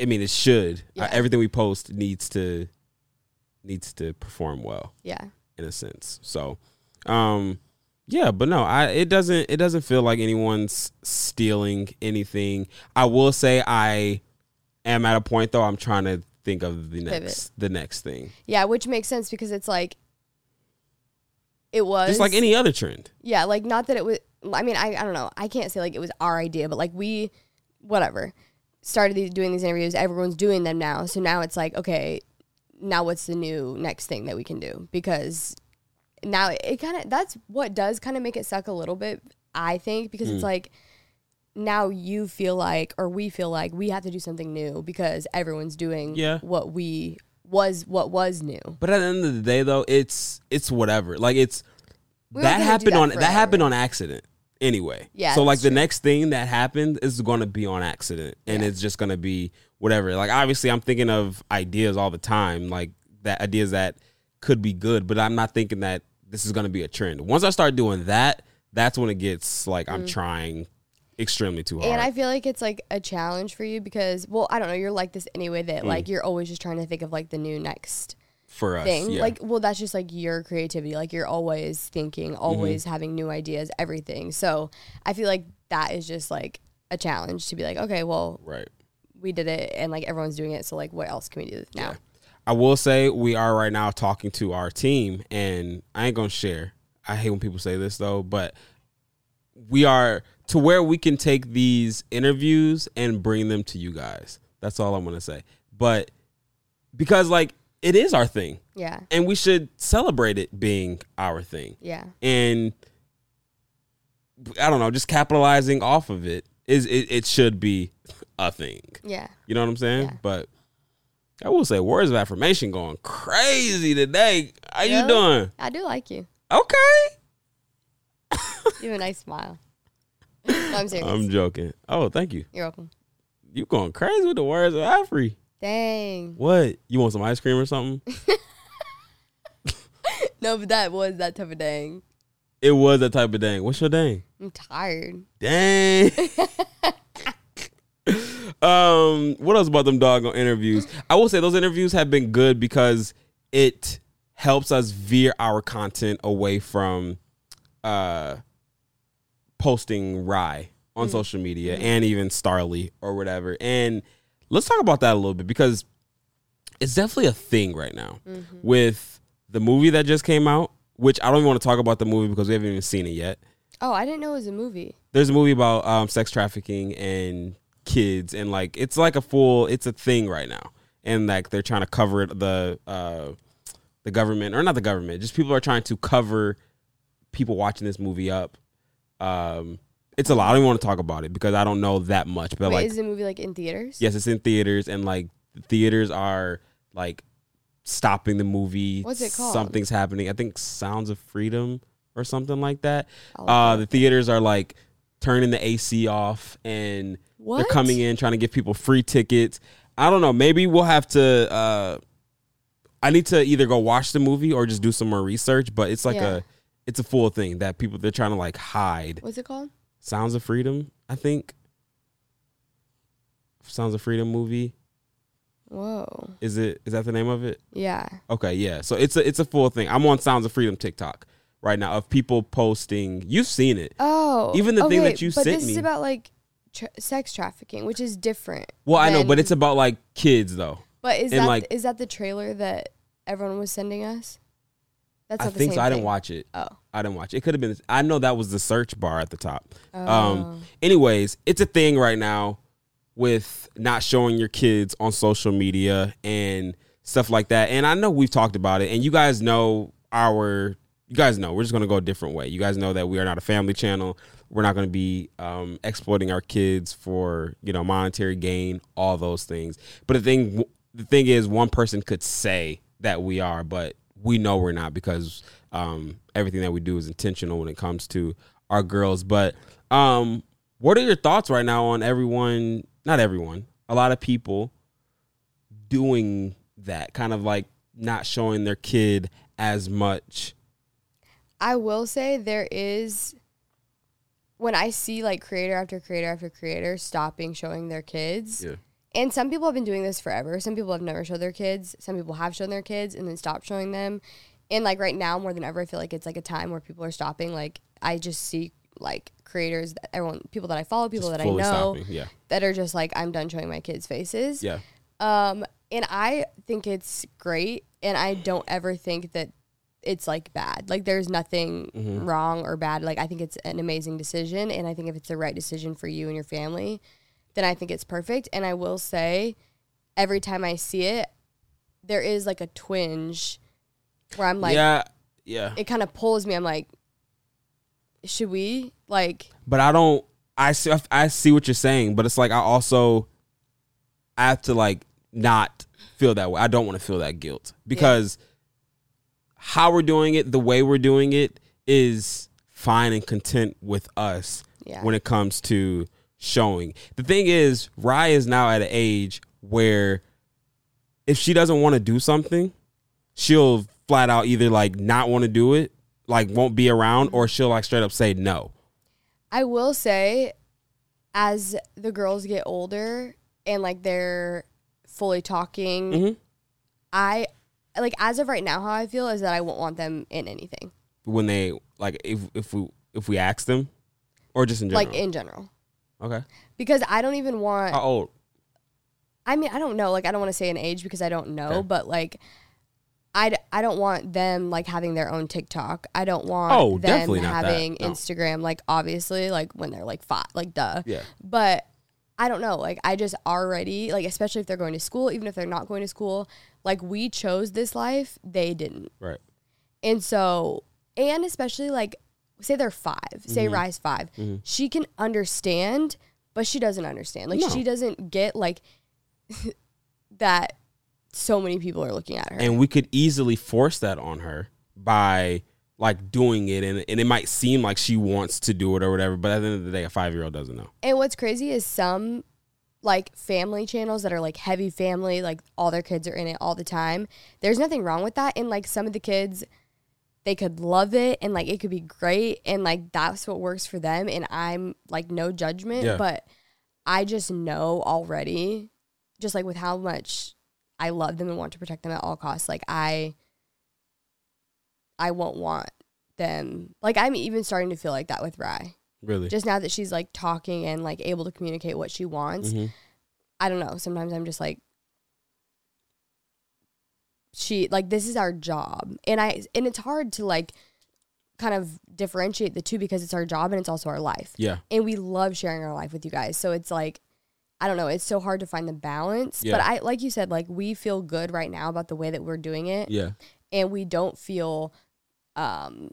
I mean, it should. Uh, everything we post needs to needs to perform well. yeah. in a sense. So, um, yeah, but no, I it doesn't it doesn't feel like anyone's stealing anything. I will say I am at a point though. I'm trying to think of the Pivot. next the next thing, Yeah, which makes sense because it's like it was just like any other trend. Yeah, like not that it was. I mean, I I don't know. I can't say like it was our idea, but like we, whatever, started these, doing these interviews. Everyone's doing them now, so now it's like okay, now what's the new next thing that we can do? Because now it, kind of that's what does kind of make it suck a little bit. I think because Mm. it's like now you feel like or we feel like we have to do something new because everyone's doing Yeah. what we was what was new. But at the end of the day, though, it's it's whatever. Like it's We that happened that on that happened on accident anyway. Yeah, So like the true. next thing that happened is going to be on accident, and Yeah. it's just going to be whatever. Like obviously, I'm thinking of ideas all the time, like that ideas that could be good, but I'm not thinking that this is going to be a trend. Once I start doing that, that's when it gets like I'm trying extremely too hard. Mm. And I feel like it's like a challenge for you because, well, I don't know, you're like this anyway that like you're always just trying to think of like the new next for us, thing. yeah. Like, well, that's just like your creativity. Like you're always thinking, Mm-hmm. always having new ideas, everything. So I feel like that is just like a challenge to be like, okay, well, right. We did it and like everyone's doing it. So like, what else can we do now? Yeah. I will say we are right now talking to our team, and I ain't gonna share. I hate when people say this though, but we are to where we can take these interviews and bring them to you guys. That's all I'm gonna say. But because like it is our thing, Yeah. and we should celebrate it being our thing. Yeah. And I don't know, just capitalizing off of it is it, it should be a thing. Yeah. You know what I'm saying? Yeah. But I will say words of affirmation going crazy today. How you doing? I do like you. Okay. You have a nice smile. No, I'm serious. I'm joking. Oh, thank you. You're welcome. You going crazy with the words of Afri. Dang. What? You want some ice cream or something? (laughs) No, but that was that type of dang. it was that type of dang. What's your dang? I'm tired. Dang. (laughs) (laughs) um, what else about them doggone interviews? I will say those interviews have been good because it helps us veer our content away from uh posting rye on social media and even Starly or whatever. And let's talk about that a little bit because it's definitely a thing right now with the movie that just came out, which I don't even want to talk about the movie because we haven't even seen it yet Oh, I didn't know it was a movie. there's a movie about um, sex trafficking and kids and like it's like a full it's a thing right now. And like they're trying to cover it the uh the government or not the government just people are trying to cover people watching this movie up. Um it's a lot. I don't want to talk about it because i don't know that much but Wait, like is the movie like in theaters? yes it's in theaters and like theaters are like stopping the movie. What's it called? something's happening. I think sounds of freedom or something like that. Uh, the theaters are like turning the AC off and they're coming in trying to give people free tickets. I don't know. Maybe we'll have to. Uh, I need to either go watch the movie or just do some more research. But it's like Yeah. a, it's a full thing that people they're trying to like hide. What's it called? Sounds of Freedom, I think. Sounds of Freedom movie. Whoa. Is it? Is that the name of it? Yeah. Okay, yeah. So it's a it's a full thing. I'm on Sounds of Freedom TikTok right now of people posting. You've seen it. Oh. Even the thing that you but sent this me- is about like tra- sex trafficking, which is different. Well, I know, but it's about like kids though. But is and, that like- is that the trailer that everyone was sending us? That's I think same so. I didn't watch it. Oh. I didn't watch it. It could have been. I know that was the search bar at the top. Oh. Um. Anyways, it's a thing right now with not showing your kids on social media and stuff like that. And I know we've talked about it, and you guys know our. You guys know we're just gonna go a different way. You guys know that we are not a family channel. We're not gonna be um, exploiting our kids for you know monetary gain, all those things. But the thing, the thing is, one person could say that we are, but we know we're not because um, everything that we do is intentional when it comes to our girls. But um, what are your thoughts right now on everyone? Not everyone. A lot of people doing that, kind of like not showing their kid as much. I will say there is when I see like creator after creator after creator stopping showing their kids. Yeah. And some people have been doing this forever. Some people have never showed their kids. Some people have shown their kids and then stopped showing them. And like right now more than ever I feel like it's like a time where people are stopping. Like I just see like creators that everyone people that I follow, people Just that I know yeah. that are just like I'm done showing my kids' faces. Yeah. Um, and I think it's great, and I don't ever think that it's like bad. Like there's nothing Mm-hmm. wrong or bad. Like I think it's an amazing decision, and I think if it's the right decision for you and your family, then I think it's perfect. And I will say, every time I see it, there is like a twinge where I'm like, yeah. Yeah. it kind of pulls me. I'm like, should we like? but I don't. I see. I see what you're saying, but it's like I also I have to like not feel that way. I don't want to feel that guilt because how we're doing it, the way we're doing it, is fine and content with us Yeah. when it comes to showing. The thing is, Rye is now at an age where if she doesn't want to do something, she'll flat out either like not want to do it, like won't be around, or she'll like straight up say no. I will say, as the girls get older and like they're fully talking, Mhm. I like as of right now, how I feel is that I won't want them in anything, when they like if if we if we ask them or just in general like in general, okay because I don't even want. how old I mean, I don't know. Like, I don't want to say an age because I don't know, Okay. but like. I, d- I don't want them like having their own TikTok. I don't want Oh, them definitely not that. having No. Instagram. Like obviously, like when they're like five, like duh. yeah but I don't know. Like I just already like especially if they're going to school, even if they're not going to school, like we chose this life, they didn't. right And so and especially like say they're 5, say Mm-hmm. Rye's 5. She can understand, but she doesn't understand. Like No. she doesn't get like (laughs) that so many people are looking at her. and we could easily force that on her by like doing it and, and it might seem like she wants to do it or whatever but at the end of the day a five year old doesn't know And what's crazy is some like family channels that are like heavy family, like all their kids are in it all the time. There's nothing wrong with that. And like some of the kids, they could love it and like it could be great and like that's what works for them. And I'm like no judgment, Yeah. but I just know already, just like with how much I love them and want to protect them at all costs. Like I, I won't want them. Like I'm even starting to feel like that with Rye Really? just now that she's like talking and like able to communicate what she wants Mhm. i don't know sometimes i'm just like she like this is our job and i and it's hard to like kind of differentiate the two because it's our job and it's also our life Yeah. and we love sharing our life with you guys so it's like i don't know it's so hard to find the balance Yeah. but i like you said like we feel good right now about the way that we're doing it Yeah. and we don't feel um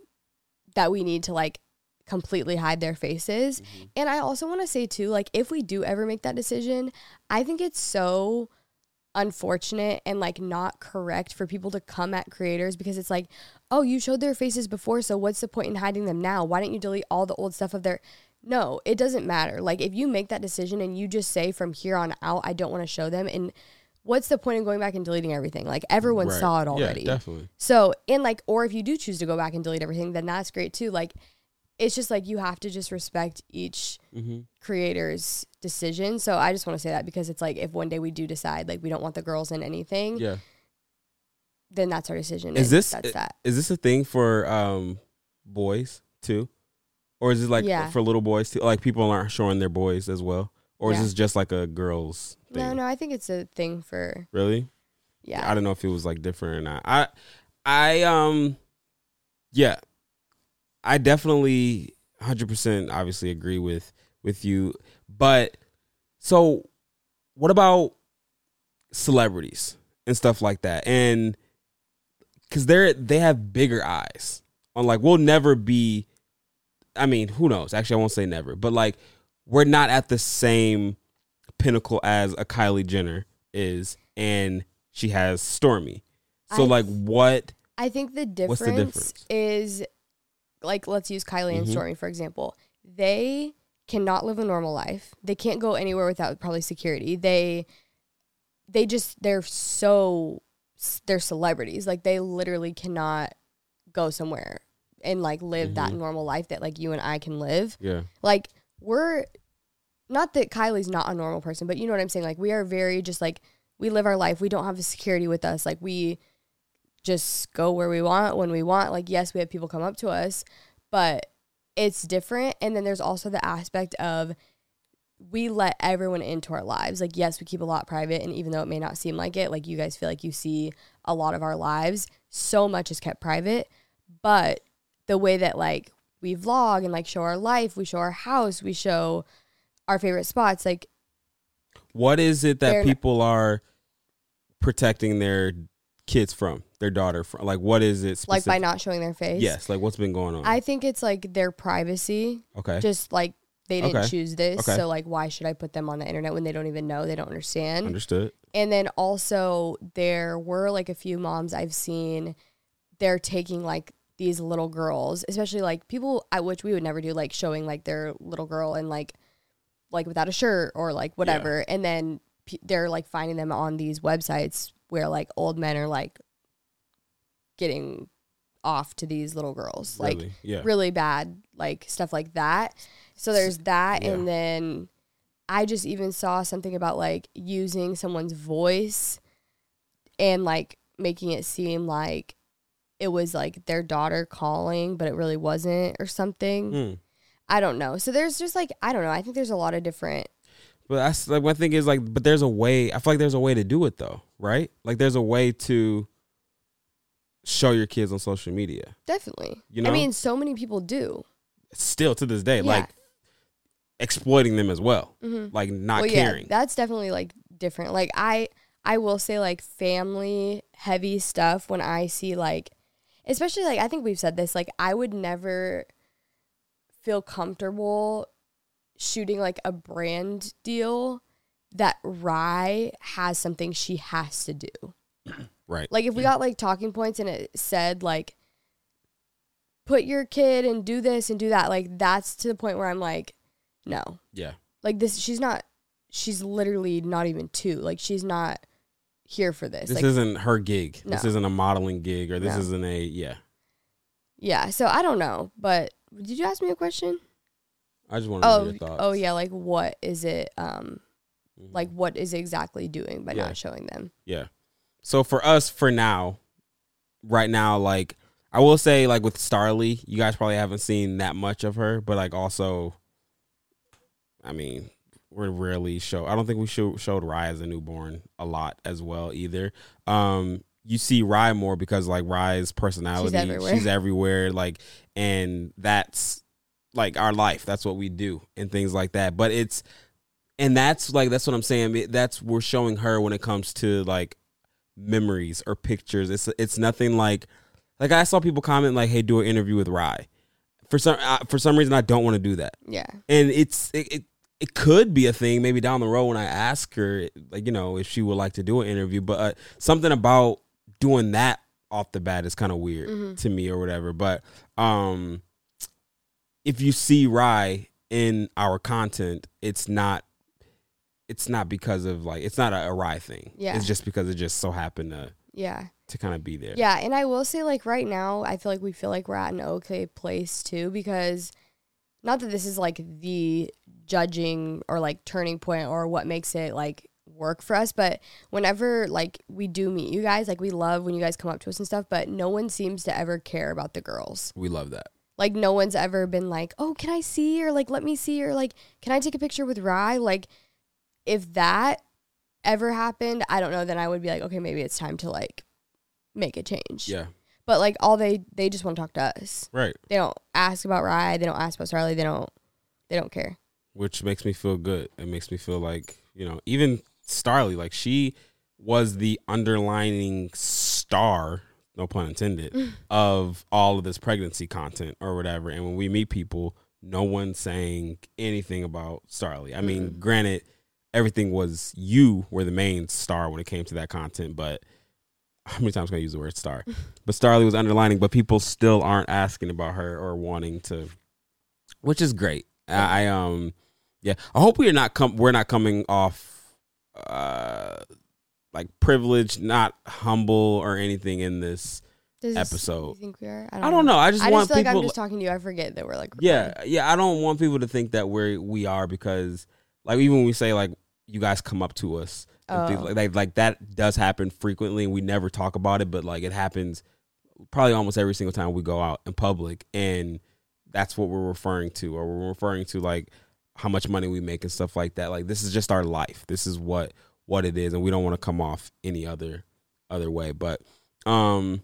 that we need to like completely hide their faces. And I also want to say too like if we do ever make that decision, I think it's so unfortunate and like not correct for people to come at creators because it's like, "Oh, you showed their faces before, so what's the point in hiding them now? Why don't you delete all the old stuff of their No, it doesn't matter. Like if you make that decision and you just say from here on out I don't want to show them and what's the point in going back and deleting everything? Like everyone Right. saw it already. Yeah, definitely. So, and like, or if you do choose to go back and delete everything, then that's great too. Like, it's just like you have to just respect each Mm-hmm. creator's decision. So, I just want to say that because it's like if one day we do decide like we don't want the girls in anything, Yeah. then that's our decision. Is this that's that? is this a thing for um boys too, or is it like Yeah. for little boys too? Like people aren't showing their boys as well, or is this just like a girls thing? No, no, I think it's a thing for Really? yeah. I don't know if it was like different or not. I I um yeah. I definitely 100% obviously agree with with you, but so what about celebrities and stuff like that? And cuz they're they have bigger eyes on like we'll never be I mean, who knows? Actually, I won't say never, but like we're not at the same pinnacle as a Kylie Jenner is, and she has Stormi. So I- like, what? I think the difference, the difference? is like let's use Kylie and Mhm. Stormi for example. They cannot live a normal life. They can't go anywhere without probably security. They they just they're so they're celebrities. Like they literally cannot go somewhere and like live that Mhm. normal life that like you and I can live. Yeah, Like we're not that Kylie's not a normal person, but you know what I'm saying? Like we are very just like we live our life. We don't have a security with us. Like we just go where we want when we want. Like yes, we have people come up to us, but it's different. And then there's also the aspect of we let everyone into our lives. Like yes, we keep a lot private and even though it may not seem like it, like you guys feel like you see a lot of our lives, so much is kept private. But the way that like we vlog and like show our life, we show our house, we show our favorite spots, like what is it that people are protecting their kids from, their daughter from? Like, what is it? like by not showing their face. Yes, like what's been going on? I think it's like their privacy. okay, Just like they didn't Okay. choose this. Okay. So like why should I put them on the internet when they don't even know, they don't understand. understood. And then also there were like a few moms I've seen they're taking like these little girls, especially like people at which we would never do like showing like their little girl and like like without a shirt or like whatever. And then p- they're like finding them on these websites where like old men are like getting off to these little girls. Like really? Yeah. really bad, like stuff like that. So there's that, Yeah. and then I just even saw something about like using someone's voice and like making it seem like it was like their daughter calling, but it really wasn't, or something. Hmm. I don't know. So there's just like I don't know. I think there's a lot of different. But that's like one thing is like, but there's a way. I feel like there's a way to do it though, right? Like there's a way to show your kids on social media. Definitely. You know? I mean, so many people do. Still to this day, Yeah. like exploiting them as well, Mhm. like not well, caring. Yeah, that's definitely like different. Like I I will say like family heavy stuff when I see like especially like I think we've said this like I would never feel comfortable shooting like a brand deal that Rye has something she has to do. (clears throat) right. Like if we got like talking points and it said like put your kid and do this and do that, like that's to the point where I'm like, no yeah. like this she's not she's literally not even two. Like she's not here for this. This like, isn't her gig. This isn't a modeling gig, or this No. isn't a yeah. yeah. So I don't know, but did you ask me a question? I just want to know Oh, your thoughts. oh yeah. Like what is it? Um, Mhm. like what is exactly doing by Yeah. not showing them? Yeah. So for us, for now, right now, like I will say, like with Starly, you guys probably haven't seen that much of her, but like also, I mean, we're rarely show. I don't think we show, showed Rye as a newborn a lot as well either. Um, you see Rye more because like Rye's personality, everywhere. she's everywhere, like, and that's like our life. That's what we do and things like that. But it's and that's like that's what I'm saying. That's we're showing her when it comes to like memories or pictures. It's it's nothing like like I saw people comment like, "Hey, do an interview with Rye." For some uh, for some reason, I don't want to do that, Yeah. and it's it, it it could be a thing maybe down the road when I ask her like you know if she would like to do an interview, but uh, something about doing that off the bat is kind of weird Mhm. to me or whatever. But um, if you see Rye in our content, it's not it's not because of like it's not a, a Rye thing. Yeah. It's just because it just so happened to Yeah. to kind of be there. Yeah, and I will say like right now, I feel like we feel like we're at an okay place too because not that this is like the judging or like turning point or what makes it like work for us, but whenever like we do meet you guys, like we love when you guys come up to us and stuff, but no one seems to ever care about the girls. We love that. Like no one's ever been like, "Oh, can I see or like let me see or like can I take a picture with Rye?" Like if that ever happened, I don't know, then I would be like, "Okay, maybe it's time to like make a change." Yeah. But like all they they just want to talk to us. Right. They don't ask about Rye. They don't ask about Starly. They don't. They don't care. Which makes me feel good. It makes me feel like, you know, even Starly, like she was the underlining star, no pun intended, of all of this pregnancy content or whatever. And when we meet people, no one's saying anything about Starly. I mean, granted, everything was you were the main star when it came to that content, but (laughs) how many times can I use the word star? (laughs) but Starly was underlining, but people still aren't asking about her or wanting to, which is great. I, I um, yeah, I hope we are not com- we're not coming off, uh, like privileged, not humble or anything in this. Does this- Episode. You think we are? I don't know. I just I want just feel like. I'm just talking to you. I forget that we're like. Yeah, recording. yeah. I don't want people to think that we're we are because like even when we say like you guys come up to us and things Oh. like, like like that does happen frequently and we never talk about it, but like it happens probably almost every single time we go out in public and that's what we're referring to or we're referring to like how much money we make and stuff like that. Like this is just our life. This is what what it is and we don't want to come off any other other way. But um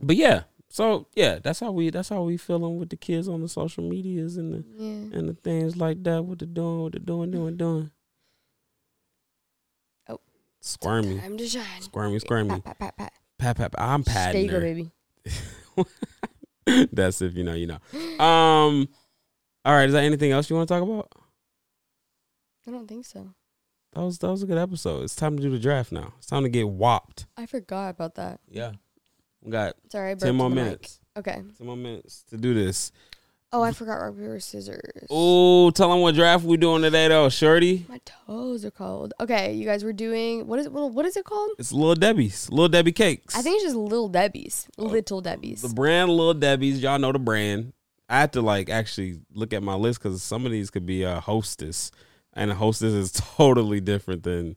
but yeah, so yeah, that's how we that's how we feeling with the kids on the social medias and the Yeah. and the things like that. What they're doing, what they're doing, doing, doing. Oh. squirmy, to shine. squirmy, squirmy. Pat, pat, pat, pat. Pat, pat, pat. I'm patting go, baby. (laughs) that's if you know, you know. Um, all right. Is there anything else you want to talk about? I don't think so. That was that was a good episode. It's time to do the draft now. It's time to get whopped. I forgot about that. Yeah, we got Sorry, I ten more in the mic. minutes. Okay. Ten more minutes to do this. Oh, I forgot rock paper scissors. Oh, tell them what draft we doing today, though, Shorty. My toes are cold. Okay, you guys were doing what is what, what is it called? It's Little Debbie's, Little Debbie cakes. I think it's just oh, Little Debbie's. Little Debbie's. Oh, the brand Little Debbie's. Y'all know the brand. I have to like actually look at my list because some of these could be a hostess, and a hostess is (laughs) totally different than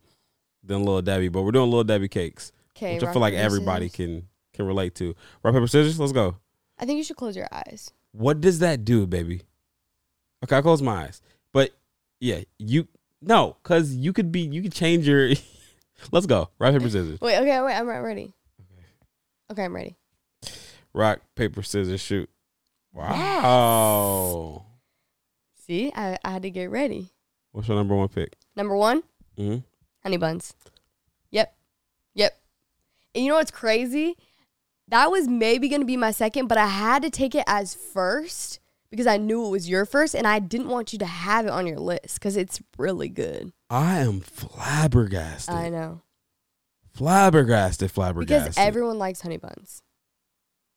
than Little Debbie. But we're doing Little Debbie cakes, Okay, which I feel like everybody scissors. can can relate to. Rock paper scissors. Let's go. I think you should close your eyes. What does that do, baby? Okay, I close my eyes. But yeah, you no, cause you could be you could change your. (laughs) Let's go. Rock paper scissors. Wait, okay, wait, I'm re- ready. Okay, I'm ready. Rock paper scissors shoot. Wow. See, I, I had to get ready. What's your number one pick? Number one, hmm honey buns. Yep, yep. And you know what's crazy? That was maybe gonna be my second, but I had to take it as first because I knew it was your first, and I didn't want you to have it on your list because it's really good. I am flabbergasted. I know Flabbergasted, flabbergasted. because everyone likes honey buns.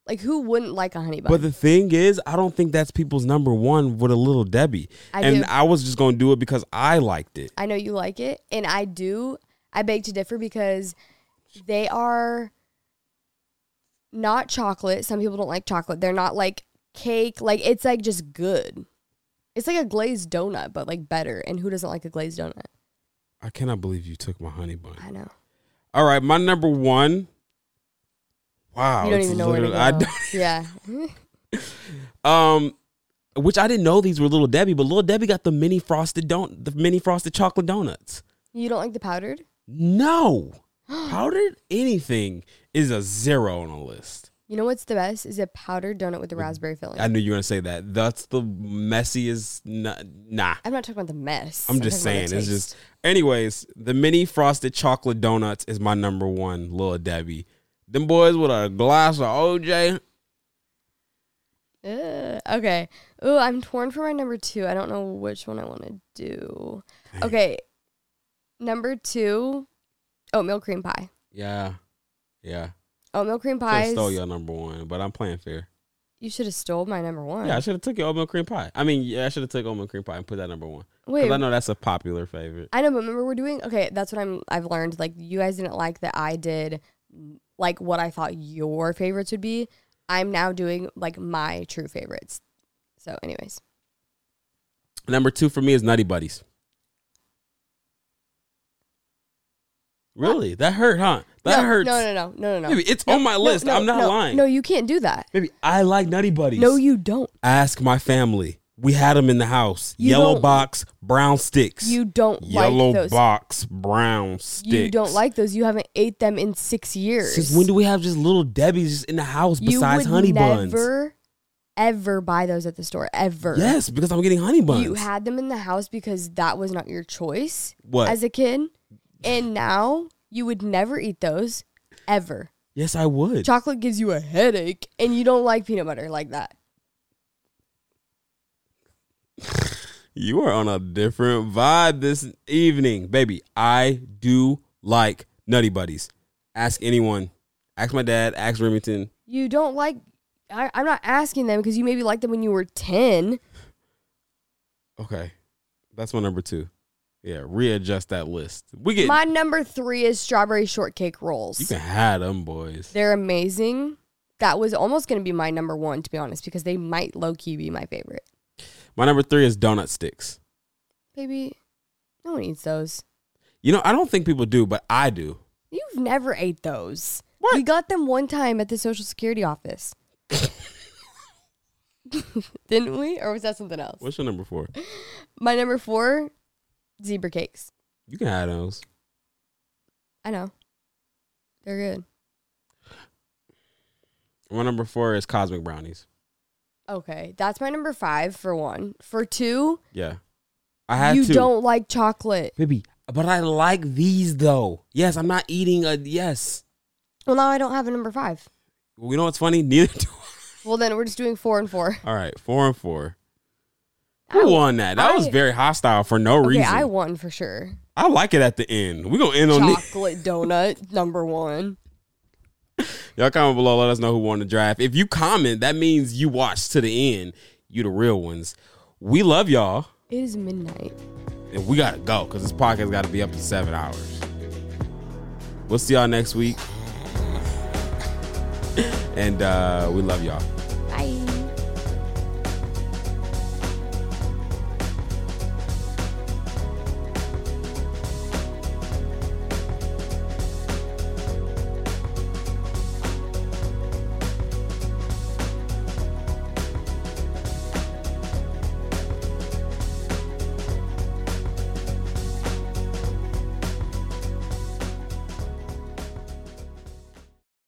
Like who wouldn't like a honey bun? But the thing is, I don't think that's people's number one with a little Debbie. I and do. I was just gonna do it because I liked it. I know you like it, and I do. I beg to differ because they are not chocolate. Some people don't like chocolate. They're not like cake. Like it's like just good. It's like a glazed donut, but like better. And who doesn't like a glazed donut? I cannot believe you took my honey bun. I know. All right, my number one. Wow, you don't even know where to go. (laughs) yeah. I (laughs) don't. Um, which I didn't know these were Little Debbie, but Little Debbie got the mini frosted don the mini frosted chocolate donuts. you don't like the powdered? No, (gasps) powdered anything is a zero on a list. You know what's the best? Is a powdered donut with the raspberry filling. I knew you were gonna say that. That's the messiest. Nah, nah. I'm not talking about the mess. I'm just talking about saying. It's just. Anyways, the mini frosted chocolate donuts is my number one. Little Debbie. Them boys with a glass of OJ. Ugh, okay. Ooh, I'm torn for my number two. I don't know which one I want to do. (laughs) Okay. Number two, oatmeal cream pie. Yeah, yeah. Oatmeal cream pie. pies. stole your number one, but I'm playing fair. You should have stole my number one. Yeah, I should have took your oatmeal cream pie. I mean, yeah, I should have took oatmeal cream pie and put that number one. Wait. Because I know that's a popular favorite. I know, but remember we're doing okay. That's what I'm. I've learned. Like you guys didn't like that I did, like what I thought your favorites would be. I'm now doing like my true favorites. So, anyways, Number two for me is Nutty Buddies. Really? That hurt, huh? That no, hurts. No, no, no, no, no, no. Baby, it's No, on my list. no, I'm not no, lying. No, you can't do that. Baby, I like Nutty Buddies. No, you don't. Ask my family. We had them in the house. You Yellow box, brown sticks. You don't Yellow like those. Yellow box, brown sticks. You don't like those. You haven't ate them in six years. Since when do we have just little Debbie's in the house you besides honey buns? never, ever buy those at the store ever. Yes, because I'm getting honey buns. You had them in the house because that was not your choice What? as a kid, (sighs) and now you would never eat those ever. yes, I would. Chocolate gives you a headache, and you don't like peanut butter like that. You are on a different vibe this evening, baby. I do like Nutty Buddies. Ask anyone. Ask my dad. Ask Remington. You don't like. I, I'm not asking them because you maybe liked them when you were ten. Okay, that's my number two. Yeah, readjust that list. We get. My number three is strawberry shortcake rolls. you can have them boys. They're amazing. That was almost going to be my number one, to be honest, because they might low key be my favorite. My number three is donut sticks. Baby, no one eats those. You know, I don't think people do, but I do. You've never ate those. What? We got them one time at the Social Security office. (laughs) Didn't we? Or was that something else? What's your number four? My number four, zebra cakes. You can have those. I know. They're good. My number four is cosmic brownies. Okay. That's my number five for one. For two, Yeah, I had you to. don't like chocolate. baby. But I like these though. Yes, I'm not eating a yes. Well, now I don't have a number five. You know what's funny? (laughs) Neither do. I Well, then we're just doing four and four. I. All right, four and four. I- Who won that? That was I- very hostile for no Okay, reason. I I, won for sure. I like it at the end. We're gonna end on this. Chocolate donut, number one. Y'all comment below. Let us know who won the draft. If you comment, that means you watched to the end. You the real ones. We love y'all, It is midnight. and we gotta go because this podcast got to be up to seven hours. We'll see y'all next week, and uh, we love y'all.